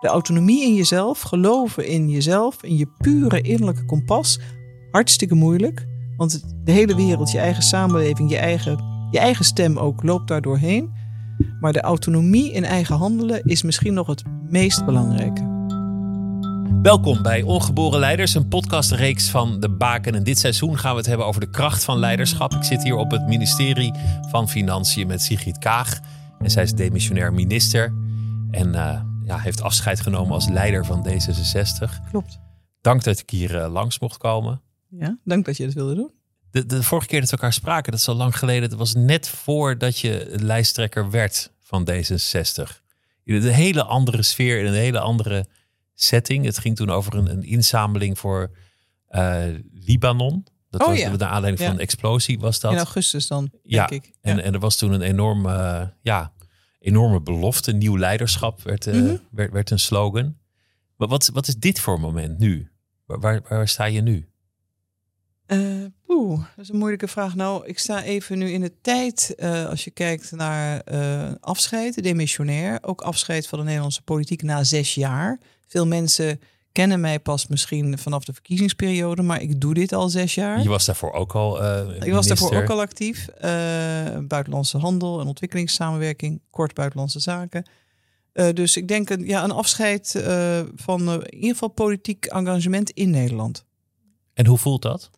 De autonomie in jezelf, geloven in jezelf, in je pure innerlijke kompas, hartstikke moeilijk. Want de hele wereld, je eigen samenleving, je eigen, je eigen stem ook, loopt daar doorheen. Maar de autonomie in eigen handelen is misschien nog het meest belangrijke. Welkom bij Ongeboren Leiders, een podcastreeks van de Baken. En dit seizoen gaan we het hebben over de kracht van leiderschap. Ik zit hier op het ministerie van Financiën met Sigrid Kaag. En zij is demissionair minister. En uh, ja, heeft afscheid genomen als leider van D66. Klopt. Dank dat ik hier uh, langs mocht komen. Ja, dank dat je het wilde doen. De, de vorige keer dat we elkaar spraken, dat is al lang geleden. Dat was net voordat je lijsttrekker werd van D66. In een hele andere sfeer, in een hele andere setting. Het ging toen over een, een inzameling voor uh, Libanon. Dat oh, was ja. de aanleiding van Ja. een explosie, was dat. In augustus dan, ja, denk ik. En, Ja. en er was toen een enorm, eh, ja, enorme belofte. Nieuw leiderschap werd, eh, Mhm. werd, werd een slogan. Maar wat, wat is dit voor moment nu? Waar, waar, waar sta je nu? Oeh, dat is een moeilijke vraag. Nou, ik sta even nu in de tijd, eh, als je kijkt naar eh, afscheid, demissionair. Ook afscheid van de Nederlandse politiek na zes jaar. Veel mensen kennen mij pas misschien vanaf de verkiezingsperiode, maar ik doe dit al zes jaar. Je was daarvoor ook al eh Ik was daarvoor ook al actief. Eh, buitenlandse handel en ontwikkelingssamenwerking, kort buitenlandse zaken. Eh, dus ik denk een, ja, een afscheid van in ieder geval politiek engagement in Nederland. En hoe voelt dat?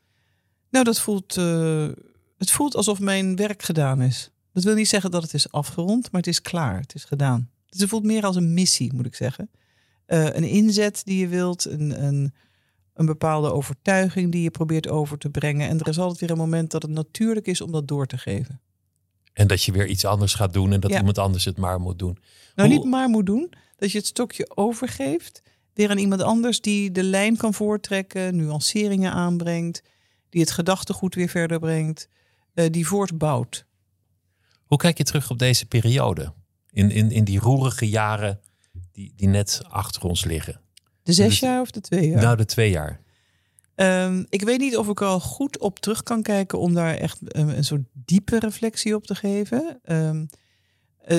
Nou, dat voelt, het voelt alsof mijn werk gedaan is. Dat wil niet zeggen dat het is afgerond, maar het is klaar. Het is gedaan. Dus het voelt meer als een missie, moet ik zeggen. Eh, een inzet die je wilt, een, een, een bepaalde overtuiging die je probeert over te brengen. En er is altijd weer een moment dat het natuurlijk is om dat door te geven. En dat je weer iets anders gaat doen en dat Ja. iemand anders het maar moet doen. Nou, Hoe- niet maar moet doen. Dat je het stokje overgeeft. Weer aan iemand anders die de lijn kan voortrekken, nuanceringen aanbrengt. Die het gedachtegoed weer verder brengt. eh, die voortbouwt. Hoe kijk je terug op deze periode? In, in, in die roerige jaren die, die net achter ons liggen. De zes Dus- jaar of de twee jaar? Nou, de twee jaar. Ehm, ik weet niet of ik er al goed op terug kan kijken om daar echt een, een soort diepe reflectie op te geven. Eh,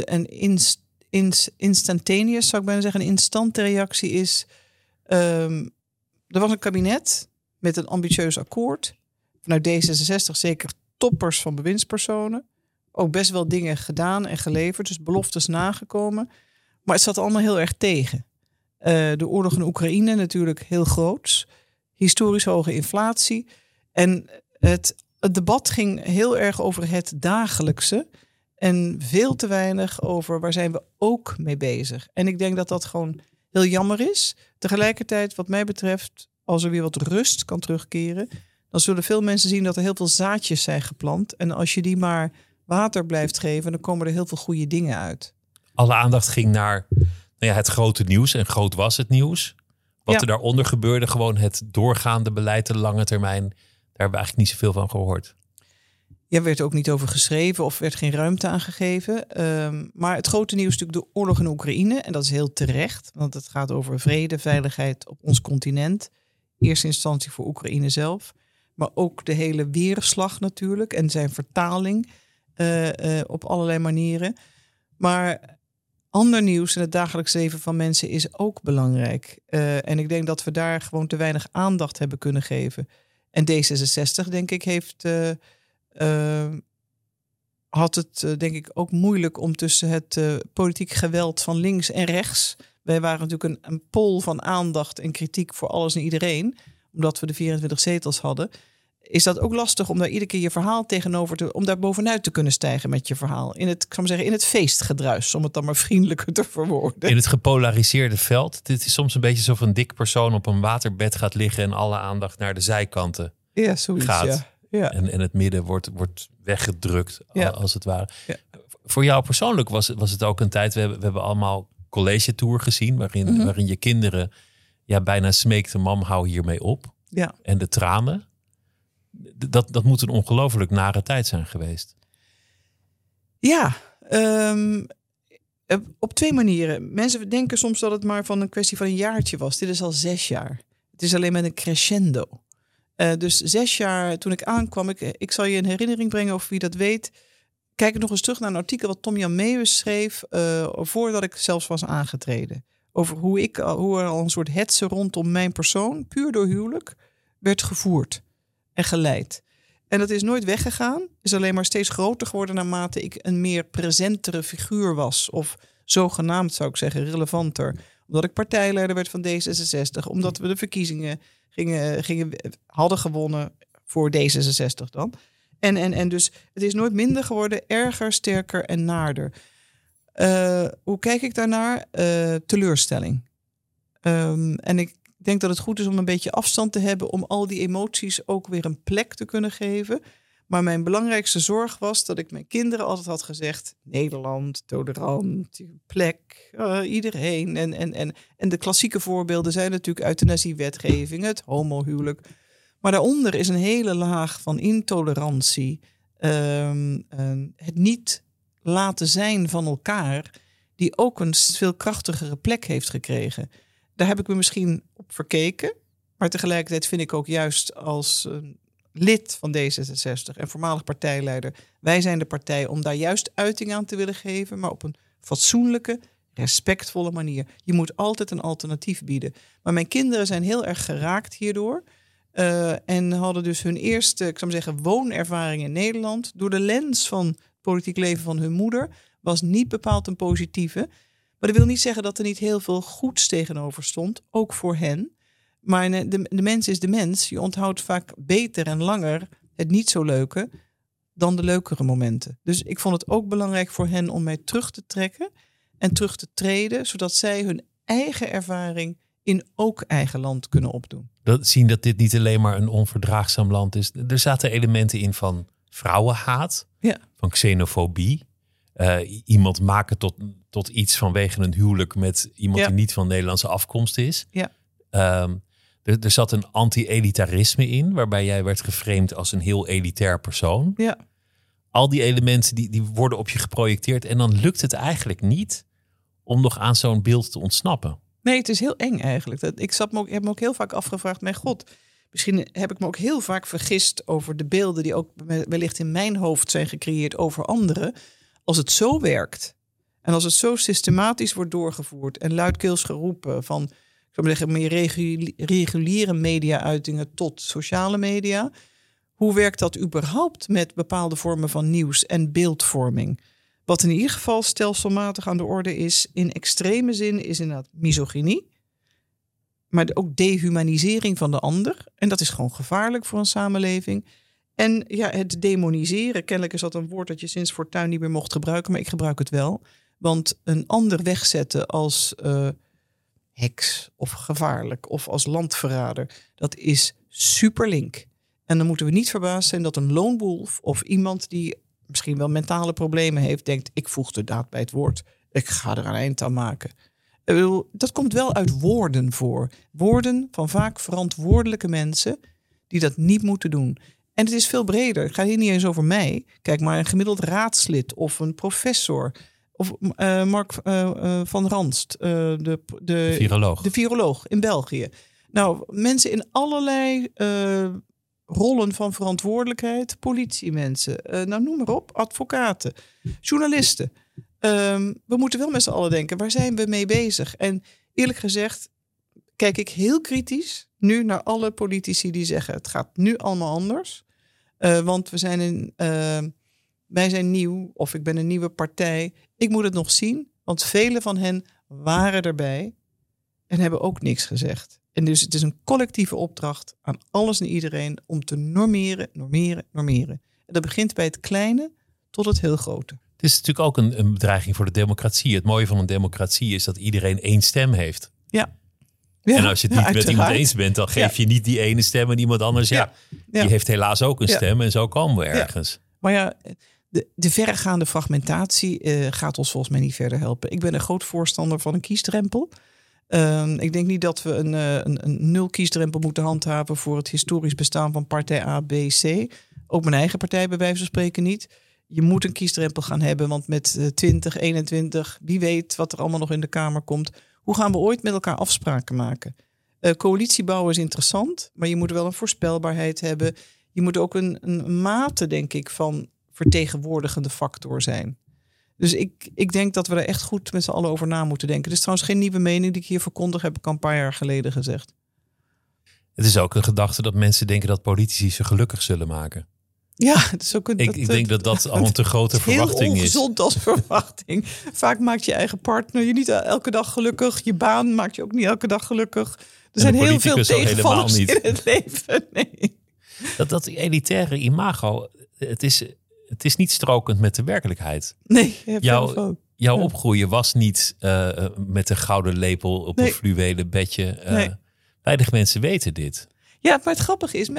een inst, ins- instantaneous, zou ik bijna zeggen, een instante reactie is... ehm, er was een kabinet met een ambitieus akkoord. Vanuit D66 zeker toppers van bewindspersonen. Ook best wel dingen gedaan en geleverd, dus beloftes nagekomen. Maar het zat allemaal heel erg tegen. Eh, de oorlog in Oekraïne natuurlijk heel groots historisch hoge inflatie. En het, het debat ging heel erg over het dagelijkse. En veel te weinig over waar zijn we ook mee bezig. En ik denk dat dat gewoon heel jammer is. Tegelijkertijd, wat mij betreft, als er weer wat rust kan terugkeren, dan zullen veel mensen zien dat er heel veel zaadjes zijn geplant. En als je die maar water blijft geven, dan komen er heel veel goede dingen uit. Alle aandacht ging naar nou ja, het grote nieuws. En groot was het nieuws. Wat Ja. er daaronder gebeurde, gewoon het doorgaande beleid, de lange termijn. Daar hebben we eigenlijk niet zoveel van gehoord. Ja, werd ook niet over geschreven of werd geen ruimte aan gegeven. Ehm, maar het grote nieuws is natuurlijk de oorlog in Oekraïne. En dat is heel terecht, want het gaat over vrede, veiligheid op ons continent. Eerste instantie voor Oekraïne zelf. Maar ook de hele weerslag natuurlijk en zijn vertaling eh, eh, op allerlei manieren. Maar ander nieuws in het dagelijks leven van mensen is ook belangrijk. Eh, en ik denk dat we daar gewoon te weinig aandacht hebben kunnen geven. En D66, denk ik, heeft... eh, eh, had het denk ik ook moeilijk om tussen het politiek geweld van links en rechts. Wij waren natuurlijk een, een pol van aandacht en kritiek voor alles en iedereen, omdat we de 24 zetels hadden. Is dat ook lastig om daar iedere keer je verhaal tegenover te, om daar bovenuit te kunnen stijgen met je verhaal? In het, ik zou zeggen, in het feestgedruis, om het dan maar vriendelijker te verwoorden. In het gepolariseerde veld. Dit is soms een beetje alsof een dik persoon op een waterbed gaat liggen en alle aandacht naar de zijkanten Ja, zoiets. gaat. Ja. Ja. En, en het midden wordt, wordt weggedrukt, Ja. als het ware. Ja. Voor jou persoonlijk was, het- was het ook een tijd. We hebben, we hebben allemaal college tour gezien, waarin, Mhm. waarin je kinderen ja, bijna smeekten: mam, hou hiermee op. ja. En de tranen. Dat, dat moet een ongelooflijk nare tijd zijn geweest. Ja, ehm, eh, op twee manieren. Mensen denken soms dat het maar van een kwestie van een jaartje was. Dit is al zes jaar. Het is alleen met een crescendo. Eh, dus zes jaar toen ik aankwam, ik, ik zal je een herinnering brengen of wie dat weet. Kijk nog eens terug naar een artikel wat Tom Jan Meeuwis schreef eh, voordat ik zelfs was aangetreden. over hoe, ik, hoe er al een soort hetze rondom mijn persoon, puur door huwelijk, werd gevoerd en geleid. En dat is nooit weggegaan, is alleen maar steeds groter geworden naarmate ik een meer presentere figuur was. Of zogenaamd zou ik zeggen, relevanter. Omdat ik partijleider werd van D66, omdat we de verkiezingen gingen, gingen, hadden gewonnen voor D66 dan. En, en, en dus het is nooit minder geworden, erger, sterker en naarder. Uh, hoe kijk ik daarnaar? Uh, teleurstelling. Um, en ik denk dat het goed is om een beetje afstand te hebben om al die emoties ook weer een plek te kunnen geven. Maar mijn belangrijkste zorg was dat ik mijn kinderen altijd had gezegd: Nederland, tolerant, plek, uh, iedereen. En, en, en, en de klassieke voorbeelden zijn natuurlijk euthanasiewetgeving, het homohuwelijk. Maar daaronder is een hele laag van intolerantie, um, het niet laten zijn van elkaar, die ook een veel krachtigere plek heeft gekregen. Daar heb ik me misschien op verkeken. Maar tegelijkertijd vind ik ook juist als lid van D66 en voormalig partijleider, wij zijn de partij om daar juist uiting aan te willen geven, maar op een fatsoenlijke, respectvolle manier. Je moet altijd een alternatief bieden. Maar mijn kinderen zijn heel erg geraakt hierdoor. Uh, en hadden dus hun eerste, ik zou zeggen, woonervaring in Nederland door de lens van politiek leven van hun moeder was niet bepaald een positieve. Maar dat wil niet zeggen dat er niet heel veel goeds tegenover stond, ook voor hen. Maar de, de mens is de mens. Je onthoudt vaak beter en langer het niet zo leuke dan de leukere momenten. Dus ik vond het ook belangrijk voor hen om mij terug te trekken en terug te treden, zodat zij hun eigen ervaring in ook eigen land kunnen opdoen. Dat zien dat dit niet alleen maar een onverdraagzaam land is. Er zaten elementen in van vrouwenhaat, ja. van xenofobie. Uh, iemand maken tot, tot iets vanwege een huwelijk met iemand die niet van Nederlandse afkomst is. Ja. Um, er, er, zat een anti-elitarisme in, waarbij jij werd geframed als een heel elitair persoon. Ja. Al die elementen die, die worden op je geprojecteerd en dan lukt het eigenlijk niet om nog aan zo'n beeld te ontsnappen. Nee, het is heel eng eigenlijk. Ik zat me ook, heb me ook heel vaak afgevraagd, mijn god, misschien heb ik me ook heel vaak vergist over de beelden die ook wellicht in mijn hoofd zijn gecreëerd over anderen. Als het zo werkt en als het zo systematisch wordt doorgevoerd en luidkeels geroepen van, ik zou zeggen, meer reguliere media-uitingen tot sociale media. Hoe werkt dat überhaupt met bepaalde vormen van nieuws en beeldvorming? Wat in ieder geval stelselmatig aan de orde is, in extreme zin, is inderdaad misogynie. Maar ook dehumanisering van de ander. En dat is gewoon gevaarlijk voor een samenleving. En ja, het demoniseren. Kennelijk is dat een woord dat je sinds Fortuin niet meer mocht gebruiken, maar ik gebruik het wel. Want een ander wegzetten als uh, heks of gevaarlijk of als landverrader, dat is superlink. En dan moeten we niet verbaasd zijn dat een loonwolf of iemand die misschien wel mentale problemen heeft, denkt: ik voeg de daad bij het woord. Ik ga er een eind aan maken. Dat komt wel uit woorden voor. Woorden van vaak verantwoordelijke mensen die dat niet moeten doen. En het is veel breder. Het gaat hier niet eens over mij. Kijk maar een gemiddeld raadslid of een professor. Of uh, Mark uh, van Ranst, de, de, viroloog. de viroloog in België. Nou, mensen in allerlei rollen van verantwoordelijkheid, politiemensen, nou noem maar op, advocaten, journalisten. Um, we moeten wel met z'n allen denken, waar zijn we mee bezig? En eerlijk gezegd, kijk ik heel kritisch nu naar alle politici die zeggen, het gaat nu allemaal anders. Uh, want we zijn uh, wij zijn nieuw, of ik ben een nieuwe partij. Ik moet het nog zien, want vele van hen waren erbij en hebben ook niks gezegd. En dus het is een collectieve opdracht aan alles en iedereen om te normeren, normeren, normeren. En dat begint bij het kleine tot het heel grote. Het is natuurlijk ook een, een bedreiging voor de democratie. Het mooie van een democratie is dat iedereen één stem heeft. Ja. Ja en als je het niet met iemand eens bent, dan geef je niet die ene stem en iemand anders. Ja, die heeft helaas ook een stem en zo komen we ergens. Maar ja, de, de verregaande fragmentatie uh, gaat ons volgens mij niet verder helpen. Ik ben een groot voorstander van een kiesdrempel. Ehm, ik denk niet dat we een, uh, een, een nul kiesdrempel moeten handhaven voor het historisch bestaan van partij A, B, C. Ook mijn eigen partij bij wijze van spreken niet. Je moet een kiesdrempel gaan hebben, want met uh, 20, 21, wie weet wat er allemaal nog in de Kamer komt. Hoe gaan we ooit met elkaar afspraken maken? Uh, is interessant, maar je moet wel een voorspelbaarheid hebben. Je moet ook een, een mate, denk ik, van vertegenwoordigende factor zijn. Dus ik, ik denk dat we er echt goed met z'n allen over na moeten denken. Het is trouwens geen nieuwe mening die ik hier verkondig heb ik al een paar jaar geleden gezegd. Het is ook een gedachte dat mensen denken dat politici ze gelukkig zullen maken. Ja, is ook een, Ik, dat- ik denk dat dat al een te grote heel verwachting is. ongezond als verwachting. Vaak maakt je eigen partner je niet elke dag gelukkig. Je baan maakt je ook niet elke dag gelukkig. Er zijn heel veel tegenvallers niet. in het leven. Nee. Dat, dat elitaire imago, het is, het is niet strokend met de werkelijkheid. Nee, Jouw-. Jouw Ja. opgroeien was niet eh, eh, met een gouden lepel op Nee. een fluwelen bedje. Eh, Nee. Weinig mensen weten dit. Ja, maar het grappige is,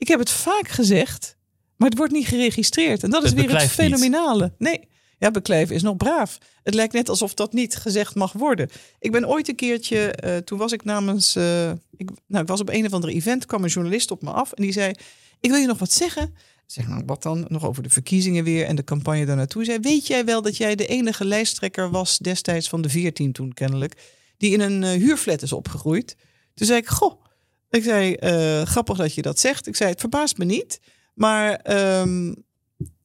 ik heb het vaak gezegd, maar het wordt niet geregistreerd. En dat is Het weer het niet. fenomenale. Nee, ja, beklijven is nog braaf. Het lijkt net alsof dat niet gezegd mag worden. Ik ben ooit een keertje, eh, toen was ik namens, eh, ik, nou, ik was op een of andere event, kwam een journalist op me af en die zei, ik wil je nog wat zeggen. Zeg, nou, wat dan? Nog over de verkiezingen weer en de campagne daar naartoe. Zei, weet jij wel dat jij de enige lijsttrekker was destijds van de 14 toen kennelijk, die in een eh, huurflat is opgegroeid? Toen zei ik, goh, ik zei, eh, grappig dat je dat zegt. Ik zei, het verbaast me niet. Maar, ehm,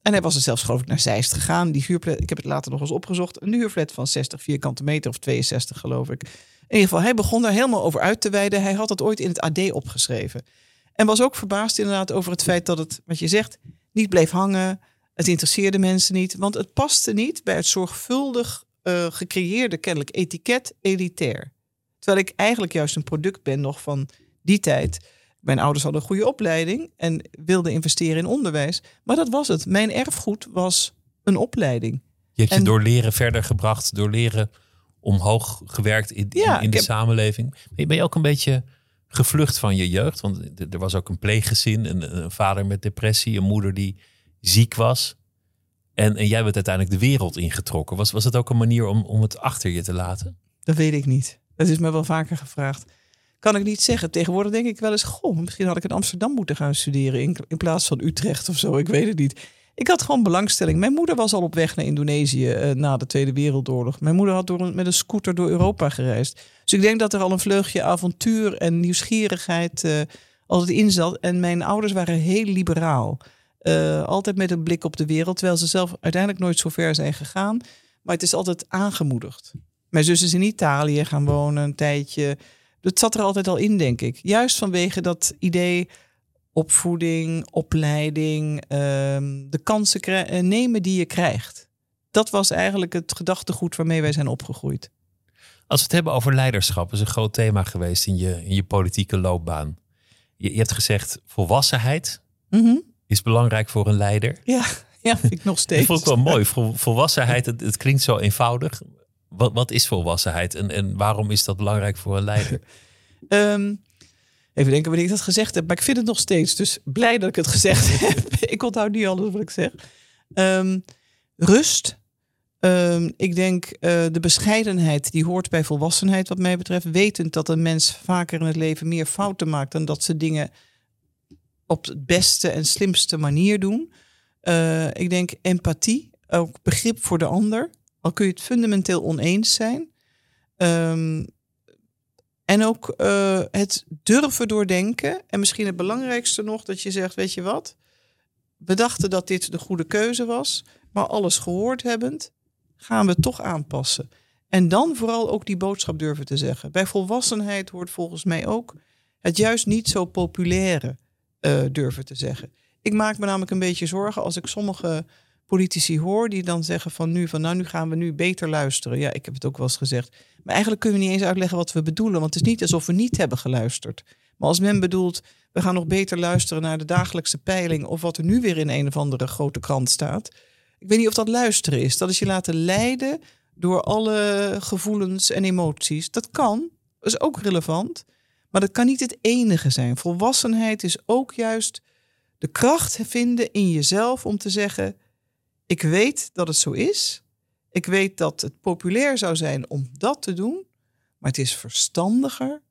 en hij was er zelfs geloof ik naar Zeist gegaan. Die huurflat, ik heb het later nog eens opgezocht. Een huurflat van 60 vierkante meter of 62 geloof ik. In ieder geval, hij begon daar helemaal over uit te wijden. Hij had het ooit in het AD opgeschreven. En was ook verbaasd inderdaad over het feit dat het, wat je zegt, niet bleef hangen. Het interesseerde mensen niet. Want het paste niet bij het zorgvuldig eh, gecreëerde kennelijk etiket elitair. Terwijl ik eigenlijk juist een product ben nog van die tijd. Mijn ouders hadden een goede opleiding en wilden investeren in onderwijs. Maar dat was het. Mijn erfgoed was een opleiding. Je hebt je door leren verder gebracht, door leren omhoog gewerkt in, in- Ja, in, de heb- samenleving. Ben je, ben je ook een beetje gevlucht van je jeugd? Want er- was ook een pleeggezin, een, een vader met depressie, een moeder die ziek was. En, en jij bent uiteindelijk de wereld ingetrokken. Was, was het ook een manier om, om het achter je te laten? Dat weet ik niet. Dat is me wel vaker gevraagd. Kan ik niet zeggen. Tegenwoordig denk ik wel eens, goh, misschien had ik in Amsterdam moeten gaan studeren in, in plaats van Utrecht of zo. Ik weet het niet. Ik had gewoon belangstelling. Mijn moeder was al op weg naar Indonesië eh, na de Tweede Wereldoorlog. Mijn moeder had door een, met een scooter door Europa gereisd. Dus ik denk dat er al een vleugje avontuur en nieuwsgierigheid eh, altijd in zat. En mijn ouders waren heel liberaal. Eh, altijd met een blik op de wereld, terwijl ze zelf uiteindelijk nooit zo ver zijn gegaan. Maar het is altijd aangemoedigd. Mijn zus is in Italië gaan wonen een tijdje. Dat zat er altijd al in, denk ik. Juist vanwege dat idee opvoeding, opleiding, ehm, de kansen krij- eh, nemen die je krijgt. Dat was eigenlijk het gedachtegoed waarmee wij zijn opgegroeid. Als we het hebben over leiderschap, is een groot thema geweest in je, in je politieke loopbaan. Je, je hebt gezegd, volwassenheid Mhm. is belangrijk voor een leider. Ja, ja, vind ik nog Dat steeds. vond ik wel mooi. Vol- Volwassenheid, het, het klinkt zo eenvoudig. Wat, wat is volwassenheid en, en waarom is dat belangrijk voor een leider? Ehm, even denken wanneer ik dat gezegd heb, maar ik vind het nog steeds. Dus blij dat ik het gezegd heb. ik onthoud niet alles wat ik zeg. Ehm, rust. Ehm, ik denk eh, de bescheidenheid die hoort bij volwassenheid wat mij betreft. Wetend dat een mens vaker in het leven meer fouten maakt dan dat ze dingen op de beste en slimste manier doen. Eh, ik denk empathie, ook begrip voor de ander. Al kun je het fundamenteel oneens zijn. Ehm, en ook eh, het durven doordenken. En misschien het belangrijkste nog, dat je zegt, weet je wat? We dachten dat dit de goede keuze was. Maar alles gehoord hebbend, gaan we toch aanpassen. En dan vooral ook die boodschap durven te zeggen. Bij volwassenheid hoort volgens mij ook het juist niet zo populaire eh, durven te zeggen. Ik maak me namelijk een beetje zorgen als ik sommige politici hoor die dan zeggen van nu van nou nu gaan we nu beter luisteren. Ja, ik heb het ook wel eens gezegd. Maar eigenlijk kunnen we niet eens uitleggen wat we bedoelen, want het is niet alsof we niet hebben geluisterd. Maar als men bedoelt we gaan nog beter luisteren naar de dagelijkse peiling of wat er nu weer in een of andere grote krant staat. Ik weet niet of dat luisteren is. Dat is je laten leiden door alle gevoelens en emoties. Dat kan, dat is ook relevant. Maar dat kan niet het enige zijn. Volwassenheid is ook juist de kracht vinden in jezelf om te zeggen: Ik weet dat het zo is. Ik weet dat het populair zou zijn om dat te doen. Maar het is verstandiger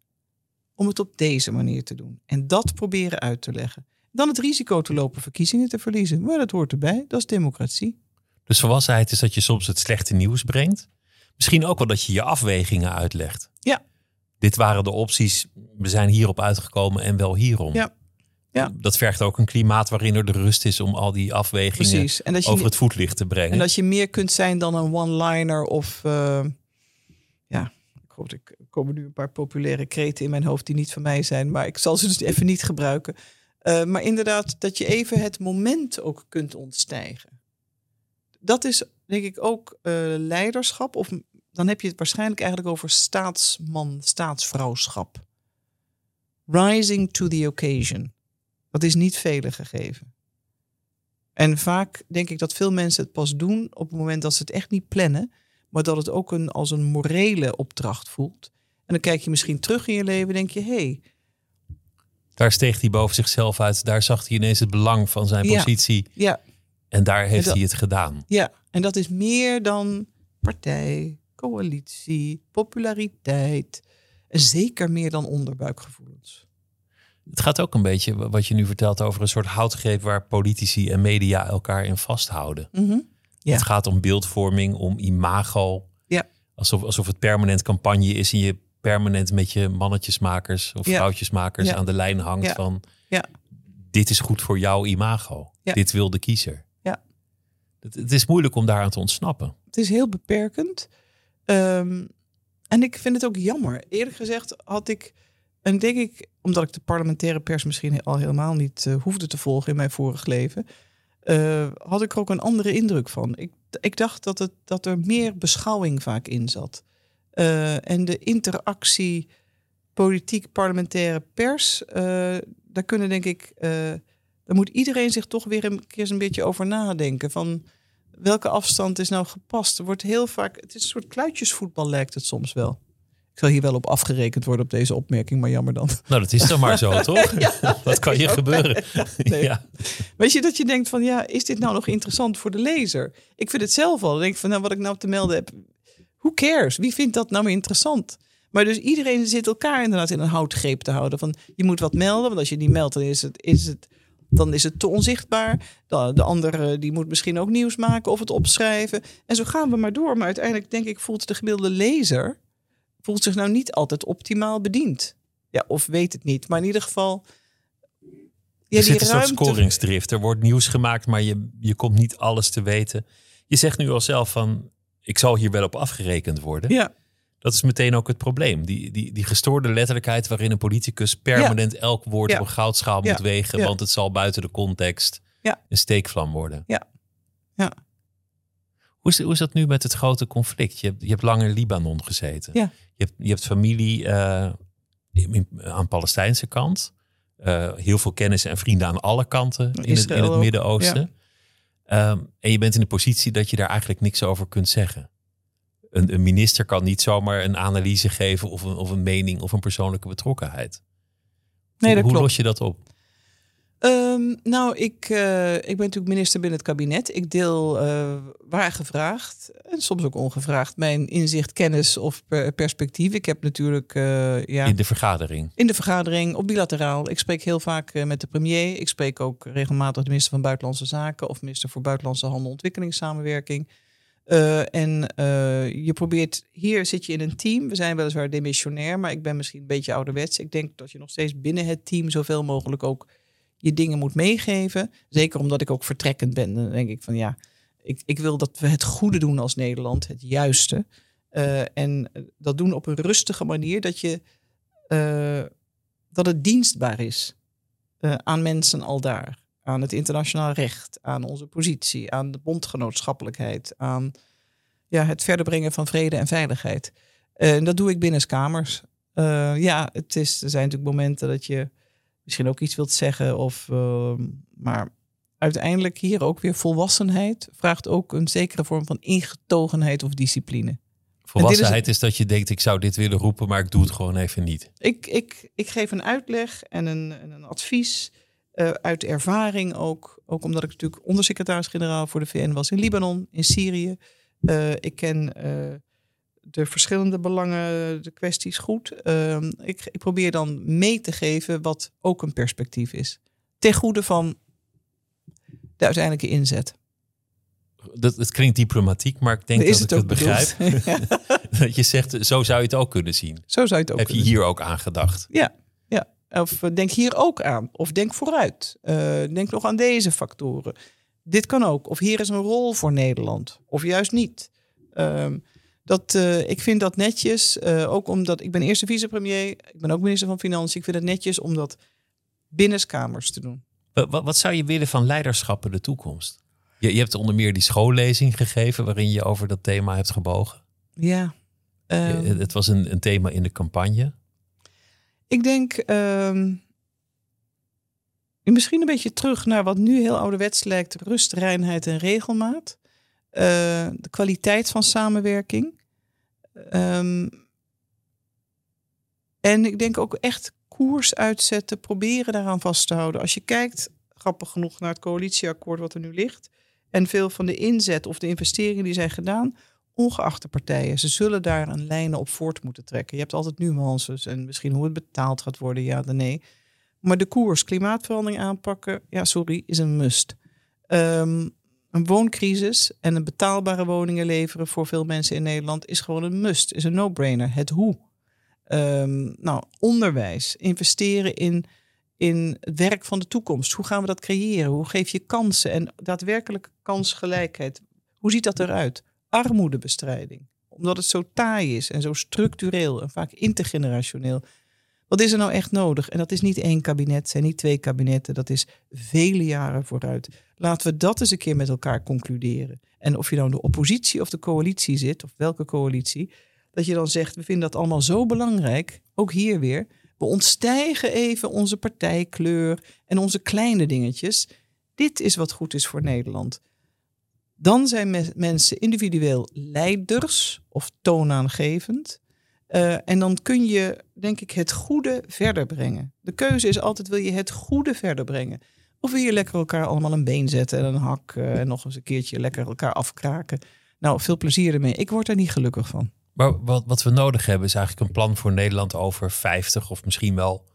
om het op deze manier te doen. En dat proberen uit te leggen. Dan het risico te lopen verkiezingen te verliezen. Maar dat hoort erbij. Dat is democratie. Dus volwassenheid is dat je soms het slechte nieuws brengt. Misschien ook wel dat je je afwegingen uitlegt. Ja. Dit waren de opties, we zijn hierop uitgekomen en wel hierom. Ja. Ja. Dat vergt ook een klimaat waarin er de rust is om al die afwegingen Precies. En dat je, over het voetlicht te brengen. en dat je meer kunt zijn dan een one-liner of... eh, ja, ik hoop, ik komen nu een paar populaire kreten in mijn hoofd die niet van mij zijn. Maar ik zal ze dus even niet gebruiken. Eh, maar inderdaad, dat je even het moment ook kunt ontstijgen. Dat is denk ik ook eh, leiderschap. Of dan heb je het waarschijnlijk eigenlijk over staatsman, staatsvrouwschap. Rising to the occasion. Dat is niet velen gegeven. En vaak denk ik dat veel mensen het pas doen op het moment dat ze het echt niet plannen, maar dat het ook een, als een morele opdracht voelt. En dan kijk je misschien terug in je leven en denk je, hé, hey, Daar steeg hij boven zichzelf uit. Daar zag hij ineens het belang van zijn Ja. positie. ja, En daar heeft dat- hij het gedaan. ja. En dat is meer dan partij, coalitie, populariteit. En zeker meer dan onderbuikgevoelens. Het gaat ook een beetje, wat je nu vertelt, over een soort houtgreep waar politici en media elkaar in vasthouden. Mhm. Ja. Het gaat om beeldvorming, om imago. Ja. Alsof, alsof het permanent campagne is en je permanent met je mannetjesmakers of Ja. vrouwtjesmakers Ja. aan de lijn hangt van Ja. dit is goed voor jouw imago. Dit wil de kiezer. Ja. Het, het is moeilijk om daaraan te ontsnappen. Het is heel beperkend. Ehm, en ik vind het ook jammer. Eerlijk gezegd had ik, en denk ik, omdat ik de parlementaire pers misschien al helemaal niet eh, hoefde te volgen in mijn vorig leven, eh, had ik er ook een andere indruk van. Ik, ik dacht dat, het, dat er meer beschouwing vaak in zat. Eh, en de interactie politiek-parlementaire pers, daar kunnen denk ik, daar moet iedereen zich toch weer een keer een beetje over nadenken. Van welke afstand is nou gepast? Er wordt heel vaak, het is een soort kluitjesvoetbal lijkt het soms wel. Ik zal hier wel op afgerekend worden op deze opmerking, maar jammer dan. Nou, dat is dan maar zo, toch? Wat kan je gebeuren? Nee. Ja. Weet je dat je denkt van ja, is dit nou nog interessant voor de lezer? Ik vind het zelf al. Dan denk ik van nou, wat ik nou te melden heb, who cares? Wie vindt dat nou meer interessant? Maar dus iedereen zit elkaar inderdaad in een houtgreep te houden. Van je moet wat melden, want als je niet meldt, dan is het, is het, dan is het te onzichtbaar. De, de ander eh, die moet misschien ook nieuws maken of het opschrijven. En zo gaan we maar door. Maar uiteindelijk denk ik, voelt de gemiddelde lezer voelt zich nou niet altijd optimaal bediend. Ja, of weet het niet. Maar in ieder geval. Ja, er zit een soort scoringsdrift. Er wordt nieuws gemaakt, maar je, je komt niet alles te weten. Je zegt nu al zelf van, ik zal hier wel op afgerekend worden. Ja, Dat is meteen ook het probleem. Die, die, die gestoorde letterlijkheid waarin een politicus permanent elk woord Ja. op een goudschaal moet wegen. Want het zal buiten de context Ja. een steekvlam worden. Ja. Ja. Hoe is, hoe is dat nu met het grote conflict? Je hebt, je hebt lang in Libanon gezeten. Ja. Je, hebt, je hebt familie eh, aan de Palestijnse kant. Eh, heel veel kennis en vrienden aan alle kanten in het, in het Midden-Oosten. Ehm, en je bent in de positie dat je daar eigenlijk niks over kunt zeggen. Een, een minister kan niet zomaar een analyse geven of een, of een mening of een persoonlijke betrokkenheid. Nee, hoe hoe klopt. los je dat op? Ehm, nou, ik, eh, ik ben natuurlijk minister binnen het kabinet. Ik deel eh, waar gevraagd en soms ook ongevraagd mijn inzicht, kennis of per- perspectief. Ik heb natuurlijk eh, ja, In de vergadering. in de vergadering of bilateraal. Ik spreek heel vaak met de premier. Ik spreek ook regelmatig de minister van Buitenlandse Zaken of minister voor Buitenlandse Handel en Ontwikkelingssamenwerking. En je probeert, hier zit je in een team. We zijn weliswaar demissionair, maar ik ben misschien een beetje ouderwets. Ik denk dat je nog steeds binnen het team zoveel mogelijk ook je dingen moet meegeven. Zeker omdat ik ook vertrekkend ben. Dan denk ik van ja, ik, ik wil dat we het goede doen als Nederland, het juiste. Eh, en dat doen op een rustige manier, dat je eh, dat het dienstbaar is eh, aan mensen al daar. Aan het internationaal recht, aan onze positie, aan de bondgenootschappelijkheid, aan ja, het verder brengen van vrede en veiligheid. En dat doe ik binnen kamers. Ja, het is, er zijn natuurlijk momenten dat je misschien ook iets wilt zeggen. Of, ehm, maar uiteindelijk hier ook weer volwassenheid vraagt ook een zekere vorm van ingetogenheid of discipline. Volwassenheid is dat je denkt, ik zou dit willen roepen, maar ik doe het gewoon even niet. Ik, ik, ik geef een uitleg en een, en een advies eh, uit ervaring ook. Ook omdat ik natuurlijk ondersecretaris-generaal voor de VN was in Libanon, in Syrië. Eh, ik ken eh, de verschillende belangen, de kwesties goed. Ehm, ik, ik probeer dan mee te geven wat ook een perspectief is. Ten goede van de uiteindelijke inzet. Dat, het klinkt diplomatiek, maar ik denk Is dat het ik het begrijp. Ja, dat je zegt, zo zou je het ook kunnen zien. Zo zou je het ook Heb je hier ook aan gedacht? Ja, ja. Of eh, denk hier ook aan. Of denk vooruit. Uh, denk nog aan deze factoren. Dit kan ook. Of hier is een rol voor Nederland. Of juist niet. Um, dat, uh, ik vind dat netjes. ook omdat ik ben eerste vicepremier. Ik ben ook minister van Financiën. Ik vind het netjes om dat binnenskamers te doen. Wat, wat zou je willen van leiderschap in de toekomst? Je, je hebt onder meer die schoollezing gegeven waarin je over dat thema hebt gebogen. Ja. Um, het was een, een thema in de campagne. Ik denk um, misschien een beetje terug naar wat nu heel ouderwets lijkt: rust, reinheid en regelmaat. Uh, de kwaliteit van samenwerking. Um, en ik denk ook echt koers uitzetten, proberen daaraan vast te houden. Als je kijkt, grappig genoeg, naar het coalitieakkoord wat er nu ligt. En veel van de inzet of de investeringen die zijn gedaan, ongeacht de partijen. Ze zullen daar een lijnen op voort moeten trekken. Je hebt altijd nuances en misschien hoe het betaald gaat worden, ja of nee. Maar de koers, klimaatverandering aanpakken, ja, sorry, is een must. Um, een wooncrisis en een betaalbare woningen leveren voor veel mensen in Nederland is gewoon een must, is een no-brainer. Het hoe. Um, nou, onderwijs, investeren in, in het werk van de toekomst. Hoe gaan we dat creëren? Hoe geef je kansen en daadwerkelijk kansgelijkheid? Hoe ziet dat eruit? Armoedebestrijding, omdat het zo taai is en zo structureel en vaak intergenerationeel. Wat is er nou echt nodig? En dat is niet één kabinet, zijn niet twee kabinetten, dat is vele jaren vooruit. Laten we dat eens een keer met elkaar concluderen. En of je nou in de oppositie of de coalitie zit, of welke coalitie, dat je dan zegt, we vinden dat allemaal zo belangrijk, ook hier weer. We ontstijgen even onze partijkleur en onze kleine dingetjes. Dit is wat goed is voor Nederland. Dan zijn mensen individueel leiders of toonaangevend. Uh, en dan kun je, denk ik, het goede verder brengen. De keuze is altijd: wil je het goede verder brengen? Of wil je lekker elkaar allemaal een been zetten en een hak uh, en nog eens een keertje lekker elkaar afkraken? Nou, veel plezier ermee. Ik word er niet gelukkig van. Maar wat, wat we nodig hebben is eigenlijk een plan voor Nederland over 50 of misschien wel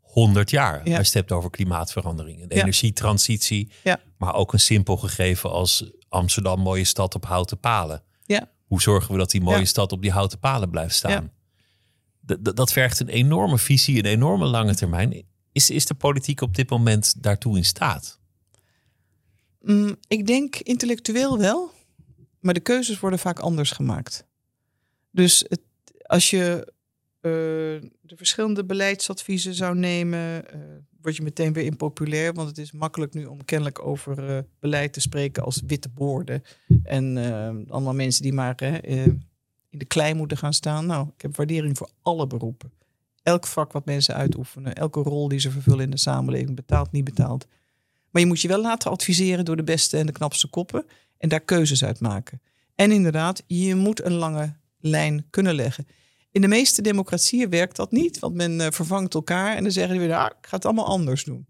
100 jaar. Ja. Als je het hebt over klimaatverandering en energietransitie. Ja. Maar ook een simpel gegeven als Amsterdam, mooie stad op houten palen. Ja. Hoe zorgen we dat die mooie stad op die houten palen blijft staan? Dat vergt een enorme visie, een enorme lange termijn. Is, is de politiek op dit moment daartoe in staat? Mm, ik denk intellectueel wel, maar de keuzes worden vaak anders gemaakt. Dus het, als je uh, de verschillende beleidsadviezen zou nemen, uh, word je meteen weer impopulair. Want het is makkelijk nu om kennelijk over uh, beleid te spreken als witte boorden. En allemaal mensen die maar in de klei moeten gaan staan. Nou, ik heb waardering voor alle beroepen. Elk vak wat mensen uitoefenen, elke rol die ze vervullen in de samenleving, betaald, niet betaald. Maar je moet je wel laten adviseren door de beste en de knapste koppen en daar keuzes uit maken. En inderdaad, je moet een lange lijn kunnen leggen. In de meeste democratieën werkt dat niet, want men uh, vervangt elkaar en dan zeggen we, ah, ik ga het allemaal anders doen.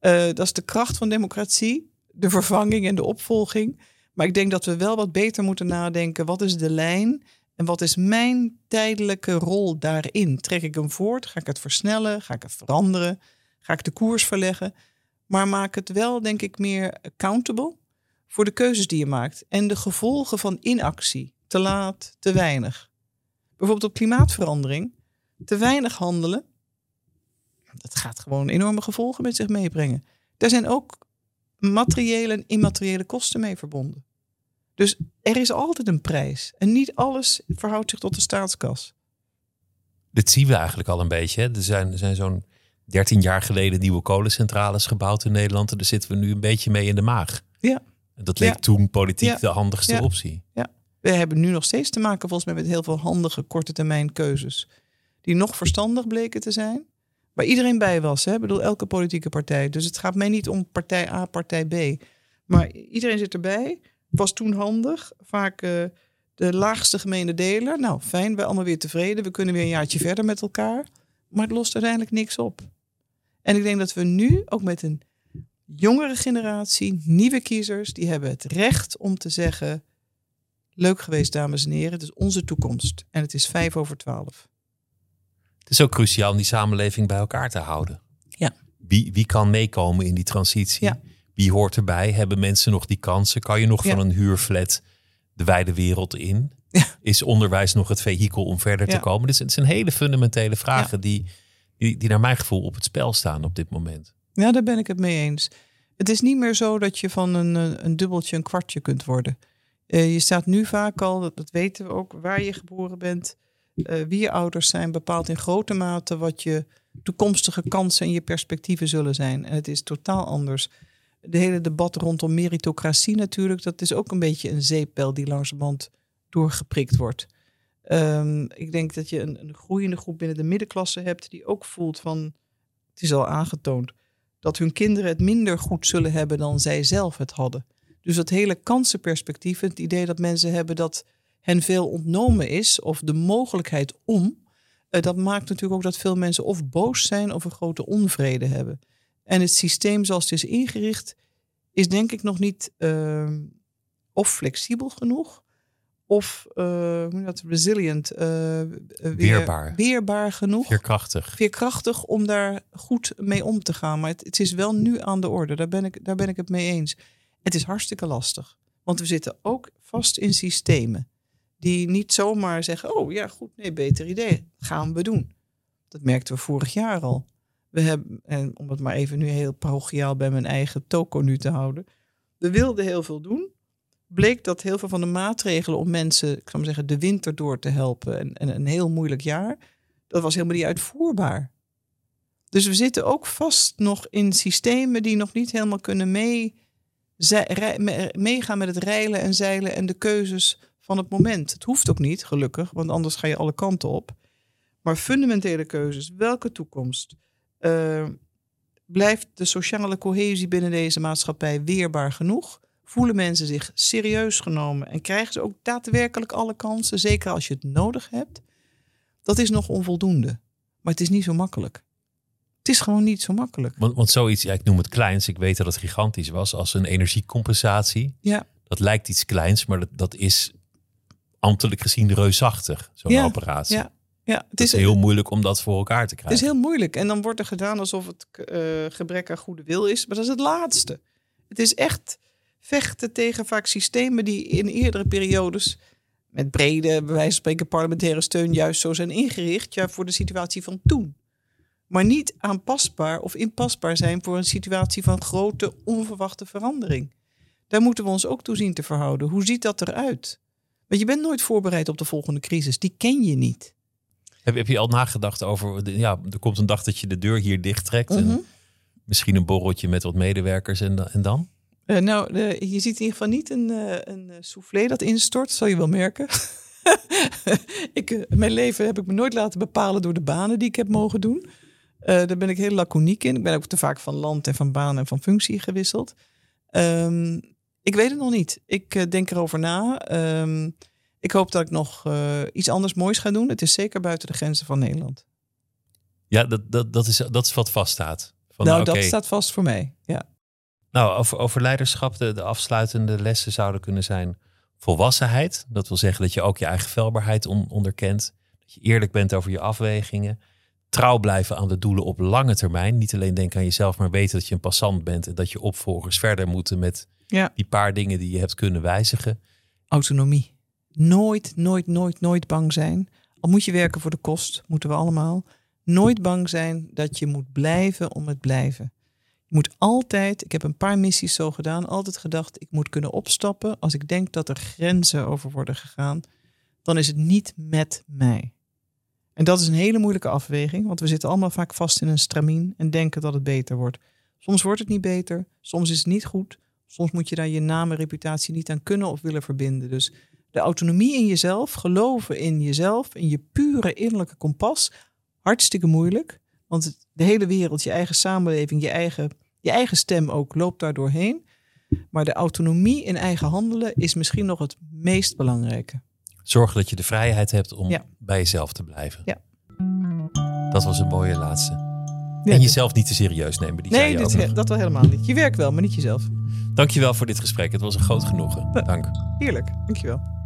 Uh, dat is de kracht van democratie, de vervanging en de opvolging. Maar ik denk dat we wel wat beter moeten nadenken. Wat is de lijn en wat is mijn tijdelijke rol daarin? Trek ik hem voort? Ga ik het versnellen? Ga ik het veranderen? Ga ik de koers verleggen? Maar maak het wel, denk ik, meer accountable voor de keuzes die je maakt en de gevolgen van inactie. Te laat, te weinig. Bijvoorbeeld op klimaatverandering. Te weinig handelen. Dat gaat gewoon enorme gevolgen met zich meebrengen. Daar zijn ook materiële en immateriële kosten mee verbonden. Dus er is altijd een prijs. En niet alles verhoudt zich tot de staatskas. Dit zien we eigenlijk al een beetje. Hè? Er zijn, er zijn zo'n 13 jaar geleden nieuwe kolencentrales gebouwd in Nederland. En daar zitten we nu een beetje mee in de maag. Ja. Dat leek toen politiek de handigste optie. Ja. We hebben nu nog steeds te maken volgens mij met heel veel handige korte termijn keuzes. Die nog verstandig bleken te zijn. Waar iedereen bij was. Hè? Ik bedoel, elke politieke partij. Dus het gaat mij niet om partij A, partij B. Maar iedereen zit erbij was toen handig. Vaak uh, de laagste gemene deler. Nou, fijn, we allemaal weer tevreden. We kunnen weer een jaartje verder met elkaar. Maar het lost uiteindelijk niks op. En ik denk dat we nu ook met een jongere generatie, nieuwe kiezers, die hebben het recht om te zeggen: Leuk geweest, dames en heren. Het is onze toekomst. En het is vijf over twaalf. Het is ook cruciaal om die samenleving bij elkaar te houden. Ja. Wie, wie kan meekomen in die transitie? Ja. Wie hoort erbij? Hebben mensen nog die kansen? Kan je nog van een huurflat de wijde wereld in? Ja. Is onderwijs nog het vehikel om verder te komen? Dus het zijn hele fundamentele vragen die, die, die naar mijn gevoel op het spel staan op dit moment. Ja, daar ben ik het mee eens. Het is niet meer zo dat je van een, een dubbeltje een kwartje kunt worden. Uh, je staat nu vaak al, dat, dat, weten we ook, waar je geboren bent, uh, wie je ouders zijn, bepaalt in grote mate wat je toekomstige kansen en je perspectieven zullen zijn. En het is totaal anders. De hele debat rondom meritocratie natuurlijk, dat is ook een beetje een zeepbel die langzamerhand doorgeprikt wordt. Um, ik denk dat je een, een groeiende groep binnen de middenklasse hebt die ook voelt van, het is al aangetoond, dat hun kinderen het minder goed zullen hebben dan zij zelf het hadden. Dus dat hele kansenperspectief, het idee dat mensen hebben dat hen veel ontnomen is, of de mogelijkheid om, uh, dat maakt natuurlijk ook dat veel mensen of boos zijn of een grote onvrede hebben. En het systeem zoals het is ingericht, is denk ik nog niet uh, of flexibel genoeg, of uh, dat, resilient, uh, weer, weerbaar. weerbaar genoeg. Veerkrachtig. Veerkrachtig om daar goed mee om te gaan. Maar het, het, is wel nu aan de orde, daar ben, ik, daar ben ik het mee eens. Het is hartstikke lastig, want we zitten ook vast in systemen die niet zomaar zeggen: Oh ja, goed, nee, beter idee, gaan we doen. Dat merkten we vorig jaar al. We hebben, en om het maar even nu heel parochiaal bij mijn eigen toko nu te houden. We wilden heel veel doen. Bleek dat heel veel van de maatregelen om mensen, ik zou maar zeggen, de winter door te helpen en, en een heel moeilijk jaar, dat was helemaal niet uitvoerbaar. Dus we zitten ook vast nog in systemen die nog niet helemaal kunnen mee, meegaan met het reilen en zeilen en de keuzes van het moment. Het hoeft ook niet, gelukkig, want anders ga je alle kanten op. Maar fundamentele keuzes, welke toekomst? Uh, blijft de sociale cohesie binnen deze maatschappij weerbaar genoeg? Voelen mensen zich serieus genomen en krijgen ze ook daadwerkelijk alle kansen, zeker als je het nodig hebt? Dat is nog onvoldoende. Maar het is niet zo makkelijk. Het is gewoon niet zo makkelijk. Want, want zoiets, ja, ik noem het kleins, ik weet dat het gigantisch was, als een energiecompensatie. Ja. Dat lijkt iets kleins, maar dat, dat is ambtelijk gezien reusachtig, zo'n ja, operatie. Ja, ja, het, is, heel moeilijk om dat voor elkaar te krijgen. Het is heel moeilijk. En dan wordt er gedaan alsof het uh, gebrek aan goede wil is. Maar dat is het laatste. Het is echt vechten tegen vaak systemen die in eerdere periodes met brede, bij wijze van spreken, parlementaire steun juist zo zijn ingericht ja, voor de situatie van toen. Maar niet aanpasbaar of inpasbaar zijn voor een situatie van grote, onverwachte verandering. Daar moeten we ons ook toe zien te verhouden. Hoe ziet dat eruit? Want je bent nooit voorbereid op de volgende crisis. Die ken je niet. Heb, heb je al nagedacht over, de, ja, er komt een dag dat je de deur hier dicht trekt. En mhm. misschien een borreltje met wat medewerkers en, en dan? Uh, nou, je ziet in ieder geval niet een, uh, een soufflé dat instort, zal je wel merken. ik, uh, mijn leven heb ik me nooit laten bepalen door de banen die ik heb mogen doen. daar ben ik heel laconiek in. Ik ben ook te vaak van land en van baan en van functie gewisseld. Um, ik weet het nog niet. Ik uh, denk erover na. Um, ik hoop dat ik nog uh, iets anders moois ga doen. Het is zeker buiten de grenzen van Nederland. Ja, dat, dat, dat, is, dat is wat vaststaat. Van, nou, okay. dat staat vast voor mij. Ja. Nou, over, over leiderschap, de, de afsluitende lessen zouden kunnen zijn volwassenheid. Dat wil zeggen dat je ook je eigen velbaarheid on, onderkent. Dat je eerlijk bent over je afwegingen. Trouw blijven aan de doelen op lange termijn. Niet alleen denken aan jezelf, maar weten dat je een passant bent. En dat je opvolgers verder moeten met ja. Die paar dingen die je hebt kunnen wijzigen. Autonomie. Nooit, nooit, nooit, nooit bang zijn. Al moet je werken voor de kost, moeten we allemaal. Nooit bang zijn dat je moet blijven om het blijven. Je moet altijd, ik heb een paar missies zo gedaan, altijd gedacht, ik moet kunnen opstappen als ik denk dat er grenzen over worden gegaan. Dan is het niet met mij. En dat is een hele moeilijke afweging, want we zitten allemaal vaak vast in een stramien en denken dat het beter wordt. Soms wordt het niet beter, soms is het niet goed, Soms moet je daar je naam en reputatie niet aan kunnen of willen verbinden. Dus de autonomie in jezelf, geloven in jezelf, in je pure innerlijke kompas, hartstikke moeilijk. Want de hele wereld, je eigen samenleving, je eigen, je eigen stem ook, loopt daar doorheen. Maar de autonomie in eigen handelen is misschien nog het meest belangrijke. Zorg dat je de vrijheid hebt om bij jezelf te blijven. Ja. Dat was een mooie laatste. en jezelf niet te serieus nemen. Die nee, dit, dat wel helemaal niet. Je werkt wel, maar niet jezelf. Dankjewel voor dit gesprek. Het was een groot genoegen. Dank. Heerlijk. Dankjewel.